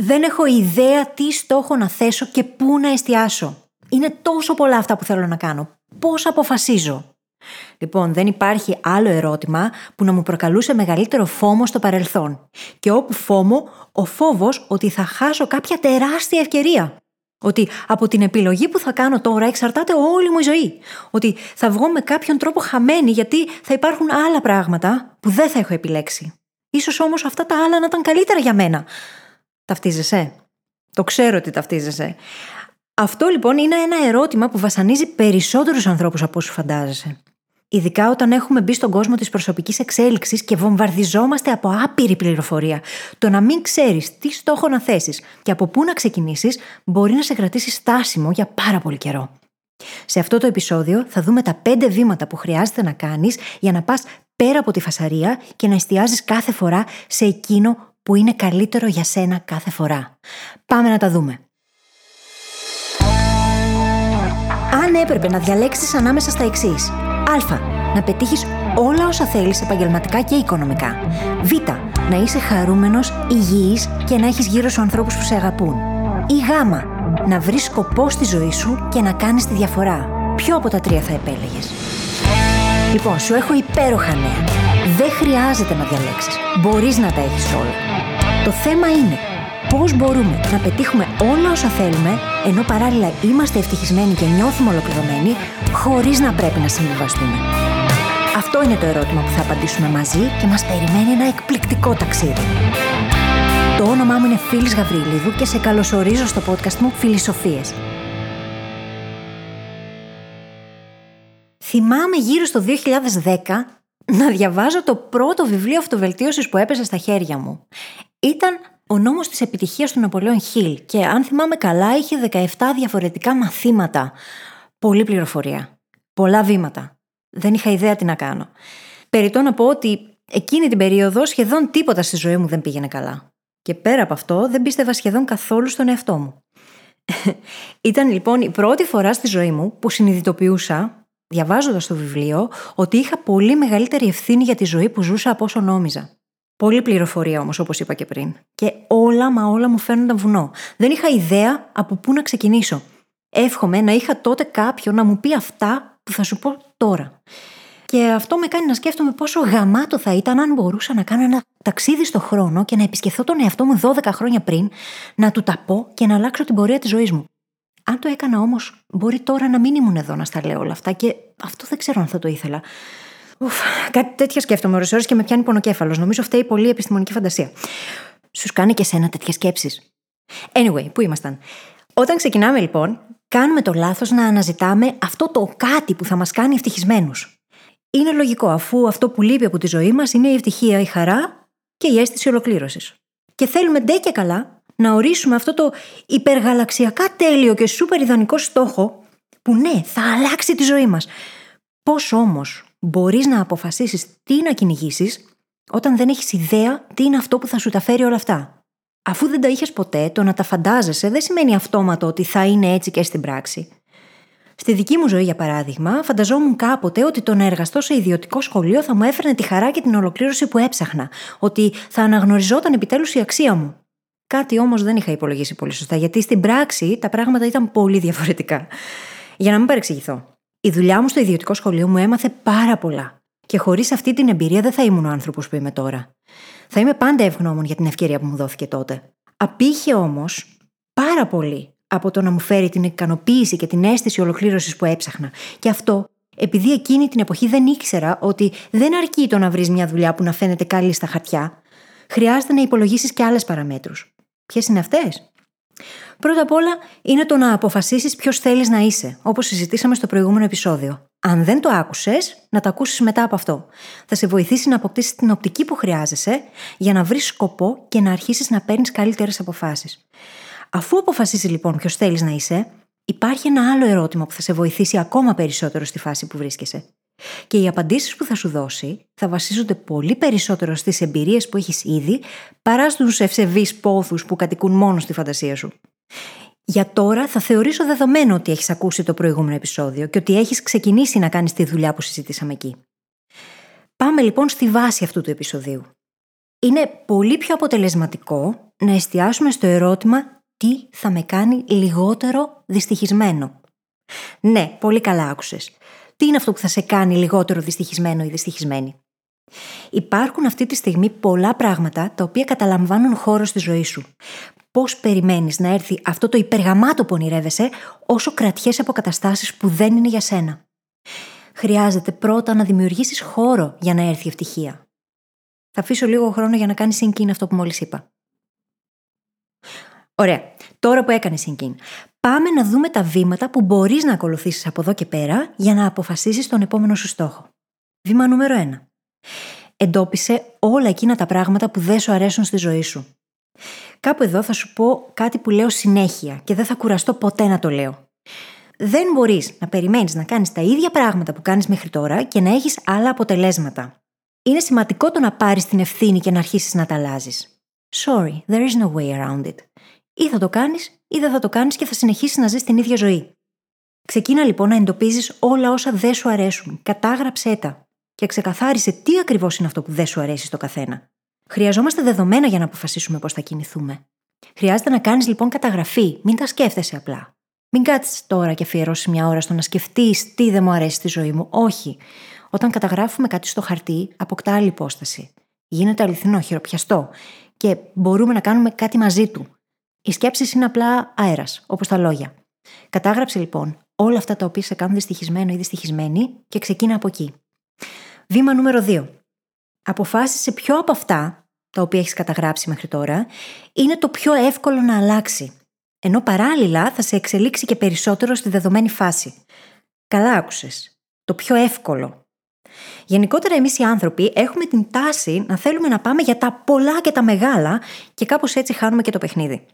Δεν έχω ιδέα τι στόχο να θέσω και πού να εστιάσω. Είναι τόσο πολλά αυτά που θέλω να κάνω. Πώς αποφασίζω; Λοιπόν, δεν υπάρχει άλλο ερώτημα που να μου προκαλούσε μεγαλύτερο φόμο στο παρελθόν. Και όπου φόμο, ο φόβος ότι θα χάσω κάποια τεράστια ευκαιρία. Ότι από την επιλογή που θα κάνω τώρα εξαρτάται όλη μου η ζωή. Ότι θα βγω με κάποιον τρόπο χαμένη γιατί θα υπάρχουν άλλα πράγματα που δεν θα έχω επιλέξει. Ίσως όμως αυτά τα άλλα να ήταν καλύτερα για μένα. Ταυτίζεσαι; Το ξέρω ότι ταυτίζεσαι. Αυτό λοιπόν είναι ένα ερώτημα που βασανίζει περισσότερους ανθρώπους από όσους φαντάζεσαι. Ειδικά όταν έχουμε μπει στον κόσμο της προσωπικής εξέλιξης και βομβαρδιζόμαστε από άπειρη πληροφορία. Το να μην ξέρεις τι στόχο να θέσεις και από πού να ξεκινήσεις μπορεί να σε κρατήσει στάσιμο για πάρα πολύ καιρό. Σε αυτό το επεισόδιο θα δούμε τα πέντε βήματα που χρειάζεται να κάνεις για να πας πέρα από τη φασαρία και να εστιάζεις κάθε φορά σε εκείνο που είναι καλύτερο για σένα κάθε φορά. Πάμε να τα δούμε. Αν έπρεπε να διαλέξεις ανάμεσα στα εξής. Α. Να πετύχεις όλα όσα θέλεις επαγγελματικά και οικονομικά. Β. Να είσαι χαρούμενος, υγιής και να έχεις γύρω σου ανθρώπους που σε αγαπούν. Ή Γ. Να βρεις σκοπό στη ζωή σου και να κάνεις τη διαφορά. Ποιο από τα τρία θα επέλεγες; Λοιπόν, σου έχω υπέροχα νέα. Δεν χρειάζεται να διαλέξεις. Μπορείς να τα έχεις όλα. Το θέμα είναι πώς μπορούμε να πετύχουμε όλα όσα θέλουμε, ενώ παράλληλα είμαστε ευτυχισμένοι και νιώθουμε ολοκληρωμένοι, χωρίς να πρέπει να συμβιβαστούμε. Αυτό είναι το ερώτημα που θα απαντήσουμε μαζί και μας περιμένει ένα εκπληκτικό ταξίδι. Το όνομά μου είναι Φίλης Γαβρίλιδου και σε καλωσορίζω στο podcast μου Φιλισοφίες. Θυμάμαι γύρω στο 2010 να διαβάζω το πρώτο βιβλίο αυτοβελτίωσης που έπεσε στα χέρια μου. Ήταν ο νόμος της επιτυχίας του Ναπολέον Χιλ και αν θυμάμαι καλά είχε 17 διαφορετικά μαθήματα. Πολύ πληροφορία. Πολλά βήματα. Δεν είχα ιδέα τι να κάνω. Περιτώ να πω ότι εκείνη την περίοδο σχεδόν τίποτα στη ζωή μου δεν πήγαινε καλά. Και πέρα από αυτό δεν πίστευα σχεδόν καθόλου στον εαυτό μου. Ήταν λοιπόν η πρώτη φορά στη ζωή μου που συνειδητοποιούσα, διαβάζοντας το βιβλίο, ότι είχα πολύ μεγαλύτερη ευθύνη για τη ζωή που ζούσα από όσο νόμιζα. Πολύ πληροφορία όμως, όπως είπα και πριν. Και όλα μα όλα μου φαίνονταν βουνό. Δεν είχα ιδέα από πού να ξεκινήσω. Εύχομαι να είχα τότε κάποιον να μου πει αυτά που θα σου πω τώρα. Και αυτό με κάνει να σκέφτομαι πόσο γαμάτο θα ήταν αν μπορούσα να κάνω ένα ταξίδι στο χρόνο και να επισκεφθώ τον εαυτό μου 12 χρόνια πριν, να του τα πω και να αλλάξω την πορεία της ζωής μου. Αν το έκανα όμως, μπορεί τώρα να μην ήμουν εδώ να στα λέω όλα αυτά και αυτό δεν ξέρω αν θα το ήθελα. Ουφ, κάτι τέτοια σκέφτομαι ώρες ώρες και με πιάνει πονοκέφαλος. Νομίζω φταίει πολύ επιστημονική φαντασία. Σου κάνει και σένα τέτοιες σκέψεις. Anyway, πού ήμασταν; Όταν ξεκινάμε λοιπόν, κάνουμε το λάθος να αναζητάμε αυτό το κάτι που θα μας κάνει ευτυχισμένους. Είναι λογικό, αφού αυτό που λείπει από τη ζωή μας είναι η ευτυχία, η χαρά και η αίσθηση ολοκλήρωσης. Και θέλουμε ντε και καλά να ορίσουμε αυτό το υπεργαλαξιακά τέλειο και σούπερ ιδανικό στόχο που ναι, θα αλλάξει τη ζωή μας. Πώς όμως μπορείς να αποφασίσεις τι να κυνηγήσεις όταν δεν έχεις ιδέα τι είναι αυτό που θα σου τα φέρει όλα αυτά; Αφού δεν τα είχες ποτέ, το να τα φαντάζεσαι δεν σημαίνει αυτόματο ότι θα είναι έτσι και στην πράξη. Στη δική μου ζωή, για παράδειγμα, φανταζόμουν κάποτε ότι το να εργαστώ σε ιδιωτικό σχολείο θα μου έφερνε τη χαρά και την ολοκλήρωση που έψαχνα, ότι θα αναγνωριζόταν επιτέλους η αξία μου. Κάτι όμως δεν είχα υπολογίσει πολύ σωστά, γιατί στην πράξη τα πράγματα ήταν πολύ διαφορετικά. Για να μην παρεξηγηθώ. Η δουλειά μου στο ιδιωτικό σχολείο μου έμαθε πάρα πολλά. Και χωρίς αυτή την εμπειρία δεν θα ήμουν ο άνθρωπος που είμαι τώρα. Θα είμαι πάντα ευγνώμων για την ευκαιρία που μου δόθηκε τότε. Απήχε όμως πάρα πολύ από το να μου φέρει την ικανοποίηση και την αίσθηση ολοκλήρωσης που έψαχνα. Και αυτό επειδή εκείνη την εποχή δεν ήξερα ότι δεν αρκεί το να βρεις μια δουλειά που να φαίνεται καλή στα χαρτιά. Χρειάζεται να υπολογίσεις και άλλες παραμέτρους. Ποιες είναι αυτές; Πρώτα απ' όλα είναι το να αποφασίσεις ποιος θέλεις να είσαι, όπως συζητήσαμε στο προηγούμενο επεισόδιο. Αν δεν το άκουσες, να το ακούσεις μετά από αυτό. Θα σε βοηθήσει να αποκτήσεις την οπτική που χρειάζεσαι για να βρεις σκοπό και να αρχίσεις να παίρνεις καλύτερες αποφάσεις. Αφού αποφασίσει λοιπόν ποιος θέλεις να είσαι, υπάρχει ένα άλλο ερώτημα που θα σε βοηθήσει ακόμα περισσότερο στη φάση που βρίσκεσαι. Και οι απαντήσεις που θα σου δώσει θα βασίζονται πολύ περισσότερο στις εμπειρίες που έχεις ήδη παρά στους ευσεβείς πόθους που κατοικούν μόνο στη φαντασία σου. Για τώρα θα θεωρήσω δεδομένο ότι έχεις ακούσει το προηγούμενο επεισόδιο και ότι έχεις ξεκινήσει να κάνεις τη δουλειά που συζητήσαμε εκεί. Πάμε λοιπόν στη βάση αυτού του επεισοδίου. Είναι πολύ πιο αποτελεσματικό να εστιάσουμε στο ερώτημα τι θα με κάνει λιγότερο δυστυχισμένο. Ναι, πολύ καλά άκουσες. Τι είναι αυτό που θα σε κάνει λιγότερο δυστυχισμένο ή δυστυχισμένη. Υπάρχουν αυτή τη στιγμή πολλά πράγματα τα οποία καταλαμβάνουν χώρο στη ζωή σου. Πώς περιμένεις να έρθει αυτό το υπεργαμάτο που ονειρεύεσαι, όσο κρατιέσαι από καταστάσει που δεν είναι για σένα; Χρειάζεται πρώτα να δημιουργήσεις χώρο για να έρθει η ευτυχία. Θα αφήσω λίγο χρόνο για να κάνεις συγκίν αυτό που μόλις είπα. Ωραία. Τώρα που έκανες συγκίν, πάμε να δούμε τα βήματα που μπορείς να ακολουθήσεις από εδώ και πέρα για να αποφασίσεις τον επόμενο σου στόχο. Βήμα νούμερο 1. Εντόπισε όλα εκείνα τα πράγματα που δεν σου αρέσουν στη ζωή σου. Κάπου εδώ θα σου πω κάτι που λέω συνέχεια και δεν θα κουραστώ ποτέ να το λέω. Δεν μπορείς να περιμένεις να κάνεις τα ίδια πράγματα που κάνεις μέχρι τώρα και να έχεις άλλα αποτελέσματα. Είναι σημαντικό το να πάρεις την ευθύνη και να αρχίσεις να τα αλλάζεις. Sorry, there is no way around it. Ή θα το κάνεις ή δεν θα το κάνεις και θα συνεχίσεις να ζεις την ίδια ζωή. Ξεκίνα λοιπόν να εντοπίζεις όλα όσα δεν σου αρέσουν. Κατάγραψέ τα και ξεκαθάρισε τι ακριβώς είναι αυτό που δεν σου αρέσει στο καθένα. Χρειαζόμαστε δεδομένα για να αποφασίσουμε πώς θα κινηθούμε. Χρειάζεται να κάνεις λοιπόν καταγραφή, μην τα σκέφτεσαι απλά. Μην κάτσεις τώρα και αφιερώσεις μια ώρα στο να σκεφτείς τι δεν μου αρέσει στη ζωή μου. Όχι. Όταν καταγράφουμε κάτι στο χαρτί, αποκτά άλλη υπόσταση. Γίνεται αληθινό, χειροπιαστό και μπορούμε να κάνουμε κάτι μαζί του. Οι σκέψεις είναι απλά αέρας, όπως τα λόγια. Κατάγραψε λοιπόν όλα αυτά τα οποία σε κάνουν δυστυχισμένο ή δυστυχισμένη και ξεκίνα από εκεί. Βήμα νούμερο 2. Αποφάσισε ποιο από αυτά, τα οποία έχεις καταγράψει μέχρι τώρα, είναι το πιο εύκολο να αλλάξει. Ενώ παράλληλα θα σε εξελίξει και περισσότερο στη δεδομένη φάση. Καλά άκουσες. Το πιο εύκολο. Γενικότερα, εμείς οι άνθρωποι έχουμε την τάση να θέλουμε να πάμε για τα πολλά και τα μεγάλα και κάπως έτσι χάνουμε και το παιχνίδι.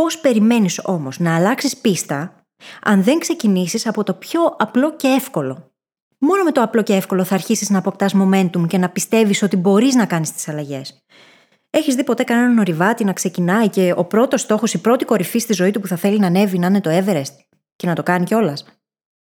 Πώς περιμένεις όμως να αλλάξεις πίστα, αν δεν ξεκινήσεις από το πιο απλό και εύκολο; Μόνο με το απλό και εύκολο θα αρχίσεις να αποκτάς momentum και να πιστεύεις ότι μπορείς να κάνεις τις αλλαγές. Έχεις δει ποτέ κανέναν ορειβάτη να ξεκινάει και ο πρώτος στόχος, η πρώτη κορυφή στη ζωή του που θα θέλει να ανέβει να είναι το Everest και να το κάνει κιόλας;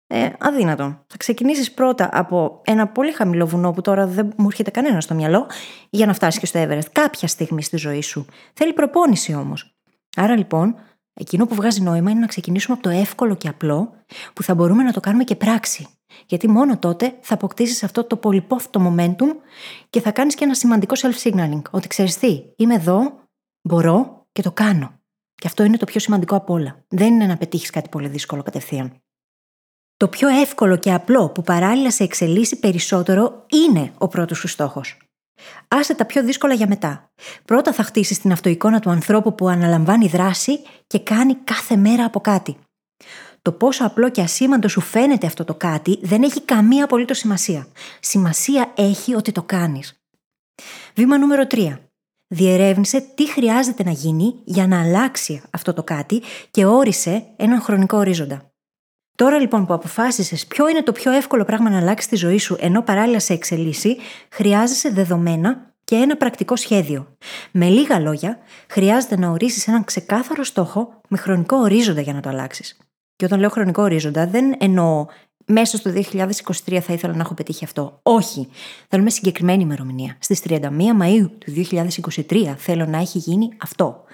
Ε, αδύνατο. Θα ξεκινήσεις πρώτα από ένα πολύ χαμηλό βουνό που τώρα δεν μου έρχεται κανένα στο μυαλό για να φτάσεις και στο Everest κάποια στιγμή στη ζωή σου. Θέλει προπόνηση όμως. Άρα λοιπόν, εκείνο που βγάζει νόημα είναι να ξεκινήσουμε από το εύκολο και απλό που θα μπορούμε να το κάνουμε και πράξη. Γιατί μόνο τότε θα αποκτήσεις αυτό το πολυπόθητο momentum και θα κάνεις και ένα σημαντικό self-signaling. Ότι ξέρεις τι, είμαι εδώ, μπορώ και το κάνω. Και αυτό είναι το πιο σημαντικό από όλα. Δεν είναι να πετύχεις κάτι πολύ δύσκολο κατευθείαν. Το πιο εύκολο και απλό που παράλληλα σε εξελίσσει περισσότερο είναι ο πρώτος σου στόχος. Άσε τα πιο δύσκολα για μετά. Πρώτα θα χτίσεις την αυτοεικόνα του ανθρώπου που αναλαμβάνει δράση και κάνει κάθε μέρα από κάτι. Το πόσο απλό και ασήμαντο σου φαίνεται αυτό το κάτι δεν έχει καμία απολύτως σημασία. Σημασία έχει ότι το κάνεις. Βήμα νούμερο 3. Διερεύνησε τι χρειάζεται να γίνει για να αλλάξει αυτό το κάτι και όρισε έναν χρονικό ορίζοντα. Τώρα λοιπόν που αποφάσισες ποιο είναι το πιο εύκολο πράγμα να αλλάξεις τη ζωή σου ενώ παράλληλα σε εξελίσσει, χρειάζεσαι δεδομένα και ένα πρακτικό σχέδιο. Με λίγα λόγια, χρειάζεται να ορίσεις έναν ξεκάθαρο στόχο με χρονικό ορίζοντα για να το αλλάξεις. Και όταν λέω χρονικό ορίζοντα, δεν εννοώ μέσα στο 2023 θα ήθελα να έχω πετύχει αυτό. Όχι. Θέλουμε συγκεκριμένη ημερομηνία. Στις 31 Μαου του 2023 θέλω να έχει γίνει αυτό.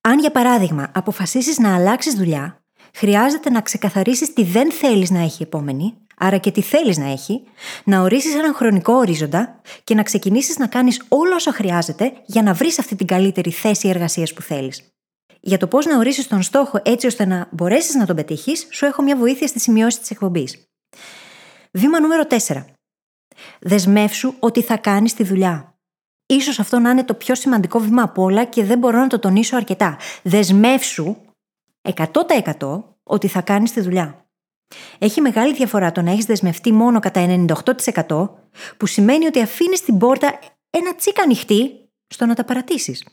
Αν για παράδειγμα αποφασίσεις να αλλάξεις δουλειά, χρειάζεται να ξεκαθαρίσεις τι δεν θέλεις να έχει επόμενη, άρα και τι θέλεις να έχει, να ορίσεις έναν χρονικό ορίζοντα και να ξεκινήσεις να κάνεις όλα όσα χρειάζεται για να βρεις αυτή την καλύτερη θέση εργασίας που θέλεις. Για το πώς να ορίσεις τον στόχο έτσι ώστε να μπορέσεις να τον πετύχεις, σου έχω μια βοήθεια στη σημειώση της εκπομπής. Βήμα νούμερο 4. Δεσμεύσου ότι θα κάνεις τη δουλειά. Ίσως αυτό να είναι το πιο σημαντικό βήμα από όλα και δεν μπορώ να το τονίσω αρκετά. Δεσμεύσου 100% ότι θα κάνεις τη δουλειά. Έχει μεγάλη διαφορά το να έχεις δεσμευτεί μόνο κατά 98%, που σημαίνει ότι αφήνεις την πόρτα ένα τσίκα ανοιχτή στο να τα παρατήσεις.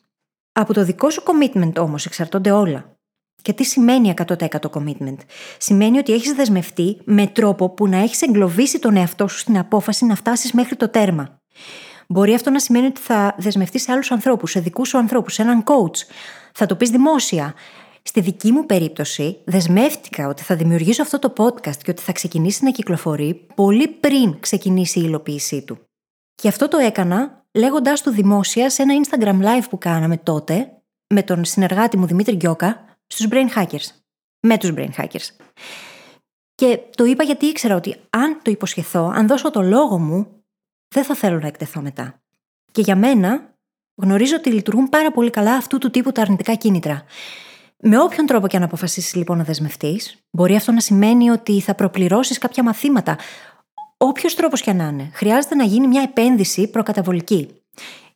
Από το δικό σου commitment όμως εξαρτώνται όλα. Και τι σημαίνει 100% commitment; Σημαίνει ότι έχεις δεσμευτεί με τρόπο που να έχεις εγκλωβίσει τον εαυτό σου στην απόφαση να φτάσεις μέχρι το τέρμα. Μπορεί αυτό να σημαίνει ότι θα δεσμευτείς σε άλλους ανθρώπους, σε δικούς σου ανθρώπους, σε έναν coach. Θα το πεις δημόσια. Στη δική μου περίπτωση, δεσμεύτηκα ότι θα δημιουργήσω αυτό το podcast και ότι θα ξεκινήσει να κυκλοφορεί πολύ πριν ξεκινήσει η υλοποίησή του. Και αυτό το έκανα λέγοντάς του δημόσια σε ένα Instagram live που κάναμε τότε, με τον συνεργάτη μου Δημήτρη Γκιόκα στους Brain Hackers. Με τους Brain Hackers. Και το είπα γιατί ήξερα ότι αν το υποσχεθώ, αν δώσω το λόγο μου, δεν θα θέλω να εκτεθώ μετά. Και για μένα γνωρίζω ότι λειτουργούν πάρα πολύ καλά αυτού του τύπου τα αρνητικά κίνητρα. Με όποιον τρόπο και αν αποφασίσεις λοιπόν να δεσμευτείς, μπορεί αυτό να σημαίνει ότι θα προπληρώσεις κάποια μαθήματα. Όποιος τρόπος και αν είναι, χρειάζεται να γίνει μια επένδυση προκαταβολική,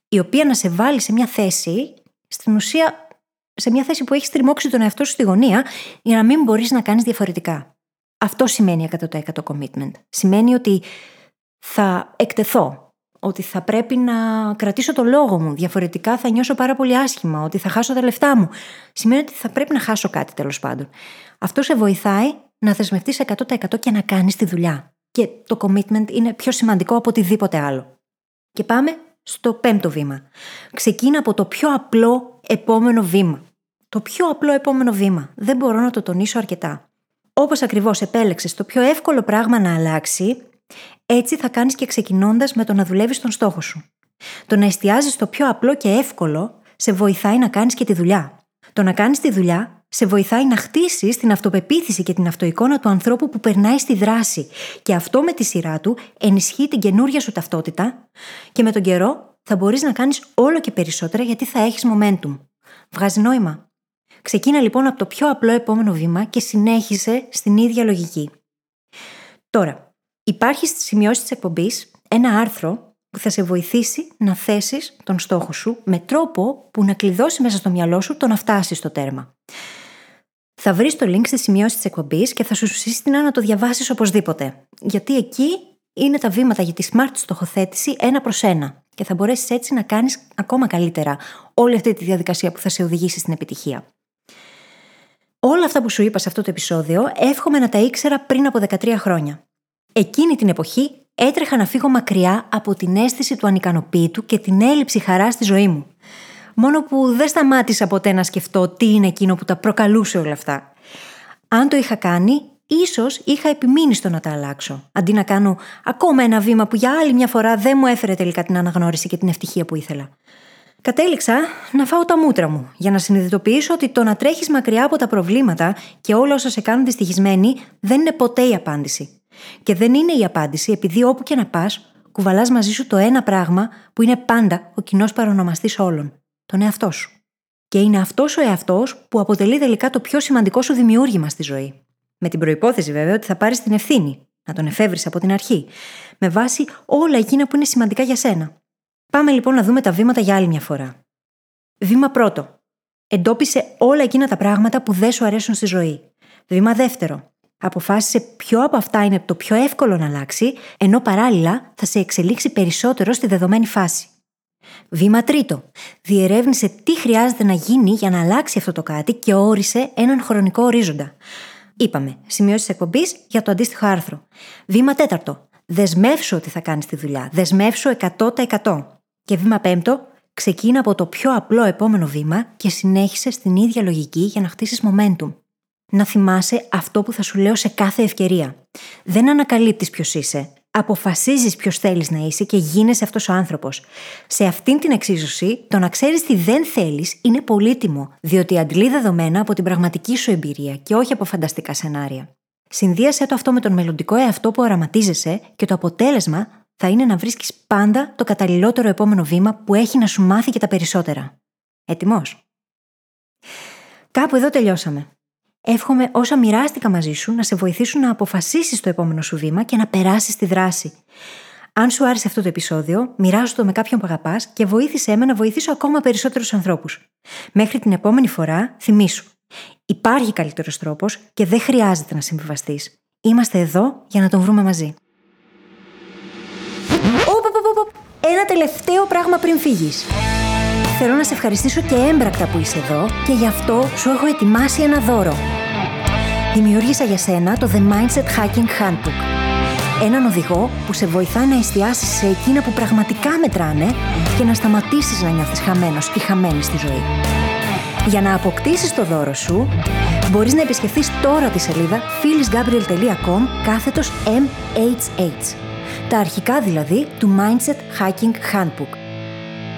η οποία να σε βάλει σε μια θέση, στην ουσία σε μια θέση που έχεις τριμώξει τον εαυτό σου στη γωνία, για να μην μπορείς να κάνεις διαφορετικά. Αυτό σημαίνει 100% commitment. Σημαίνει ότι θα εκτεθώ, ότι θα πρέπει να κρατήσω το λόγο μου. Διαφορετικά θα νιώσω πάρα πολύ άσχημα, ότι θα χάσω τα λεφτά μου. Σημαίνει ότι θα πρέπει να χάσω κάτι τέλος πάντων. Αυτό σε βοηθάει να δεσμευτείς 100% και να κάνεις τη δουλειά. Και το commitment είναι πιο σημαντικό από οτιδήποτε άλλο. Και πάμε στο πέμπτο βήμα. Ξεκίνα από το πιο απλό επόμενο βήμα. Το πιο απλό επόμενο βήμα. Δεν μπορώ να το τονίσω αρκετά. Όπως ακριβώς επέλεξες το πιο εύκολο πράγμα να αλλάξει, έτσι θα κάνεις και ξεκινώντας με το να δουλεύεις τον στόχο σου. Το να εστιάζεις στο πιο απλό και εύκολο σε βοηθάει να κάνεις και τη δουλειά. Το να κάνεις τη δουλειά σε βοηθάει να χτίσεις την αυτοπεποίθηση και την αυτοεικόνα του ανθρώπου που περνάει στη δράση. Και αυτό με τη σειρά του ενισχύει την καινούρια σου ταυτότητα και με τον καιρό θα μπορείς να κάνεις όλο και περισσότερα γιατί θα έχεις momentum. Βγάζει νόημα. Ξεκίνα λοιπόν από το πιο απλό επόμενο βήμα και συνέχισε στην ίδια λογική. Τώρα, Υπάρχει στη σημειώσεις της εκπομπής ένα άρθρο που θα σε βοηθήσει να θέσεις τον στόχο σου με τρόπο που να κλειδώσει μέσα στο μυαλό σου το να φτάσεις στο τέρμα. Θα βρεις το link στη σημειώσεις της εκπομπής και θα σου συστήνω να το διαβάσεις οπωσδήποτε. Γιατί εκεί είναι τα βήματα για τη smart στοχοθέτηση ένα προς ένα. Και θα μπορέσεις έτσι να κάνεις ακόμα καλύτερα όλη αυτή τη διαδικασία που θα σε οδηγήσει στην επιτυχία. Όλα αυτά που σου είπα σε αυτό το επεισόδιο εύχομαι να τα ήξερα πριν από 13 χρόνια. Εκείνη την εποχή έτρεχα να φύγω μακριά από την αίσθηση του ανικανοποίητου και την έλλειψη χαράς στη ζωή μου. Μόνο που δεν σταμάτησα ποτέ να σκεφτώ τι είναι εκείνο που τα προκαλούσε όλα αυτά. Αν το είχα κάνει, ίσως είχα επιμείνει στο να τα αλλάξω, αντί να κάνω ακόμα ένα βήμα που για άλλη μια φορά δεν μου έφερε τελικά την αναγνώριση και την ευτυχία που ήθελα. Κατέληξα να φάω τα μούτρα μου για να συνειδητοποιήσω ότι το να τρέχεις μακριά από τα προβλήματα και όλα όσα σε κάνουν δυστυχισμένοι δεν είναι ποτέ η απάντηση. Και δεν είναι η απάντηση επειδή όπου και να πας, κουβαλάς μαζί σου το ένα πράγμα που είναι πάντα ο κοινός παρονομαστής όλων. Τον εαυτό σου. Και είναι αυτός ο εαυτός που αποτελεί τελικά το πιο σημαντικό σου δημιούργημα στη ζωή. Με την προπόθεση βέβαια ότι θα πάρεις την ευθύνη, να τον εφεύρεις από την αρχή, με βάση όλα εκείνα που είναι σημαντικά για σένα. Πάμε λοιπόν να δούμε τα βήματα για άλλη μια φορά. Βήμα πρώτο. Εντόπισε όλα εκείνα τα πράγματα που δεν σου αρέσουν στη ζωή. Βήμα δεύτερο αποφάσισε ποιο από αυτά είναι το πιο εύκολο να αλλάξει, ενώ παράλληλα θα σε εξελίξει περισσότερο στη δεδομένη φάση. Βήμα τρίτο. Διερεύνησε τι χρειάζεται να γίνει για να αλλάξει αυτό το κάτι και όρισε έναν χρονικό ορίζοντα. Είπαμε, σημειώσεις εκπομπής για το αντίστοιχο άρθρο. Βήμα τέταρτο. Δεσμεύσου ότι θα κάνεις τη δουλειά. Δεσμεύσου 100%. Και βήμα πέμπτο. Ξεκίνα από το πιο απλό επόμενο βήμα και συνέχισε στην ίδια λογική για να χτίσεις momentum να θυμάσαι αυτό που θα σου λέω σε κάθε ευκαιρία. Δεν ανακαλύπτεις ποιος είσαι. Αποφασίζεις ποιος θέλεις να είσαι και γίνεσαι αυτός ο άνθρωπος. Σε αυτήν την εξίσωση, το να ξέρεις τι δεν θέλεις είναι πολύτιμο, διότι αντλεί δεδομένα από την πραγματική σου εμπειρία και όχι από φανταστικά σενάρια. Συνδύασε το αυτό με τον μελλοντικό εαυτό που οραματίζεσαι και το αποτέλεσμα θα είναι να βρίσκεις πάντα το καταλληλότερο επόμενο βήμα που έχει να σου μάθει και τα περισσότερα. Έτοιμος; Κάπου εδώ τελειώσαμε. Εύχομαι όσα μοιράστηκα μαζί σου να σε βοηθήσουν να αποφασίσεις το επόμενο σου βήμα και να περάσεις τη δράση. Αν σου άρεσε αυτό το επεισόδιο, μοιράσου το με κάποιον που αγαπάς και βοήθησέ με να βοηθήσω ακόμα περισσότερους ανθρώπους. Μέχρι την επόμενη φορά, θυμήσου. Υπάρχει καλύτερος τρόπος και δεν χρειάζεται να συμβιβαστείς. Είμαστε εδώ για να τον βρούμε μαζί. Ένα τελευταίο πράγμα πριν φύγεις. Θέλω να σε ευχαριστήσω και έμπρακτα που είσαι εδώ και γι' αυτό σου έχω ετοιμάσει ένα δώρο. Δημιούργησα για σένα το The Mindset Hacking Handbook. Έναν οδηγό που σε βοηθά να εστιάσεις σε εκείνα που πραγματικά μετράνε και να σταματήσεις να νιώθεις χαμένος ή χαμένη στη ζωή. Για να αποκτήσεις το δώρο σου, μπορείς να επισκεφθείς τώρα τη σελίδα phyllisgabriel.com κάθετος MHH. Τα αρχικά δηλαδή του Mindset Hacking Handbook.